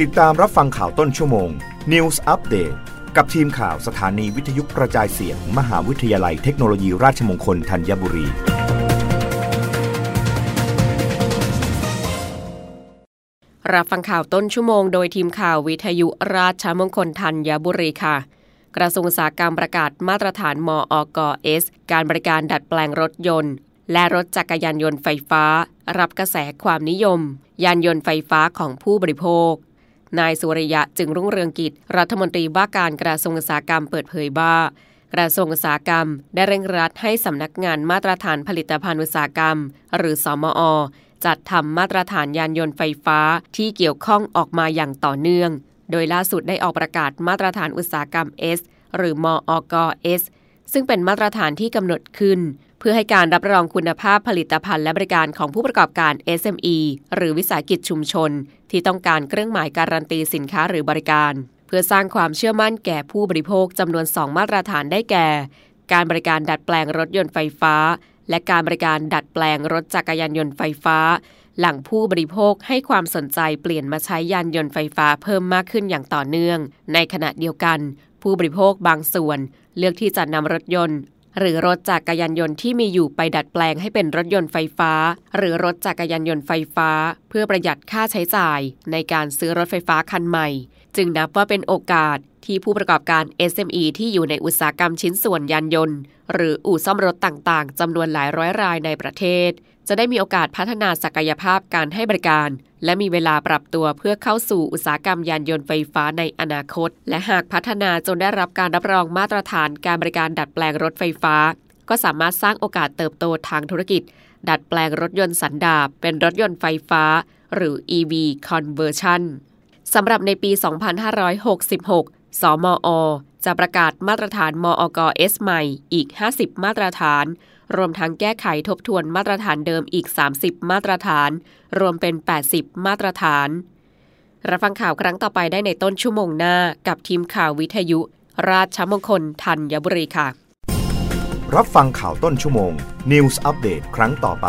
ติดตามรับฟังข่าวต้นชั่วโมง News Update กับทีมข่าวสถานีวิทยุกระจายเสียง มหาวิทยาลัยเทคโนโลยีราชมงคลธัญบุรี รับฟังข่าวต้นชั่วโมงโดยทีมข่าววิทยุราชมงคลธัญบุรีค่ะ กระทรวงอุตสาหกรรมประกาศมาตรฐานมอกเอสการบริการดัดแปลงรถยนต์ และรถจักรยานยนต์ไฟฟ้า รับกระแสความนิยม ยานยนต์ไฟฟ้าของผู้บริโภค นายสุริยะจึงรุ่งเรืองกิจ รัฐมนตรีว่าการกระทรวงอุตสาหกรรมเปิดเผยว่ากระทรวงอุตสาหกรรม ได้เร่งรัดให้สำนักงานมาตรฐานผลิตภัณฑ์อุตสาหกรรม หรือสอมอ จัดทำมาตรฐานยานยนต์ไฟฟ้าที่เกี่ยวข้องออกมาอย่างต่อเนื่อง โดยล่าสุดได้ออกประกาศมาตรฐานอุตสาหกรรม S หรือมอกเอสซึ่งเป็นมาตรฐานที่กำหนดขึ้น พื่อให้การรับรองคุณภาพผลิตภัณฑ์และบริการของผู้ประกอบการ SME หรือวิสาหกิจชุมชน ที่ต้องการเครื่องหมายการันตีสินค้าหรือบริการ เพื่อสร้างความเชื่อมั่นแก่ผู้บริโภคจำนวน 2 มาตรฐานได้แก่ การบริการดัดแปลงรถยนต์ไฟฟ้า และการบริการดัดแปลงรถจักรยานยนต์ไฟฟ้า หลังผู้บริโภคให้ความสนใจเปลี่ยนมาใช้ยานยนต์ไฟฟ้าเพิ่มมากขึ้นอย่างต่อเนื่อง ในขณะเดียวกัน ผู้บริโภคบางส่วน เลือกที่จะนำรถยนต์ หรือรถจักรยานยนต์ที่มีอยู่ไปดัดแปลงให้เป็นรถยนต์ไฟฟ้า หรือรถจักรยานยนต์ไฟฟ้า เพื่อประหยัดค่าใช้จ่ายในการซื้อรถไฟฟ้าคันใหม่ จึงนับว่าเป็นโอกาสที่ผู้ประกอบการ SME ที่อยู่ในอุตสาหกรรมชิ้นส่วนยานยนต์ หรืออู่ซ่อมรถต่างๆจำนวนหลายร้อยรายในประเทศ จะได้มีโอกาสพัฒนาศักยภาพการให้บริการ และมีเวลาปรับตัวเพื่อเข้าสู่อุตสาหกรรมยานยนต์ไฟฟ้าในอนาคต และหากพัฒนาจนได้รับการรับรองมาตรฐานการบริการดัดแปลงรถไฟฟ้า ก็สามารถสร้างโอกาสเติบโตทางธุรกิจ ดัดแปลงรถยนต์สันดาปเป็นรถยนต์ไฟฟ้า หรือ EV conversion สำหรับในปี 2566 สมอ จะประกาศมาตรฐานมอกสใหม่อีก 50 มาตรฐาน รวมทั้งแก้ไขทบทวนมาตรฐานเดิมอีก 30 มาตรฐาน รวมเป็น 80 มาตรฐาน รับฟังข่าวครั้งต่อไปได้ในต้นชั่วโมงหน้ากับทีมข่าววิทยุ ราชมงคลธัญบุรีค่ะ รับฟังข่าวต้นชั่วโมง News อัปเดตครั้งต่อไป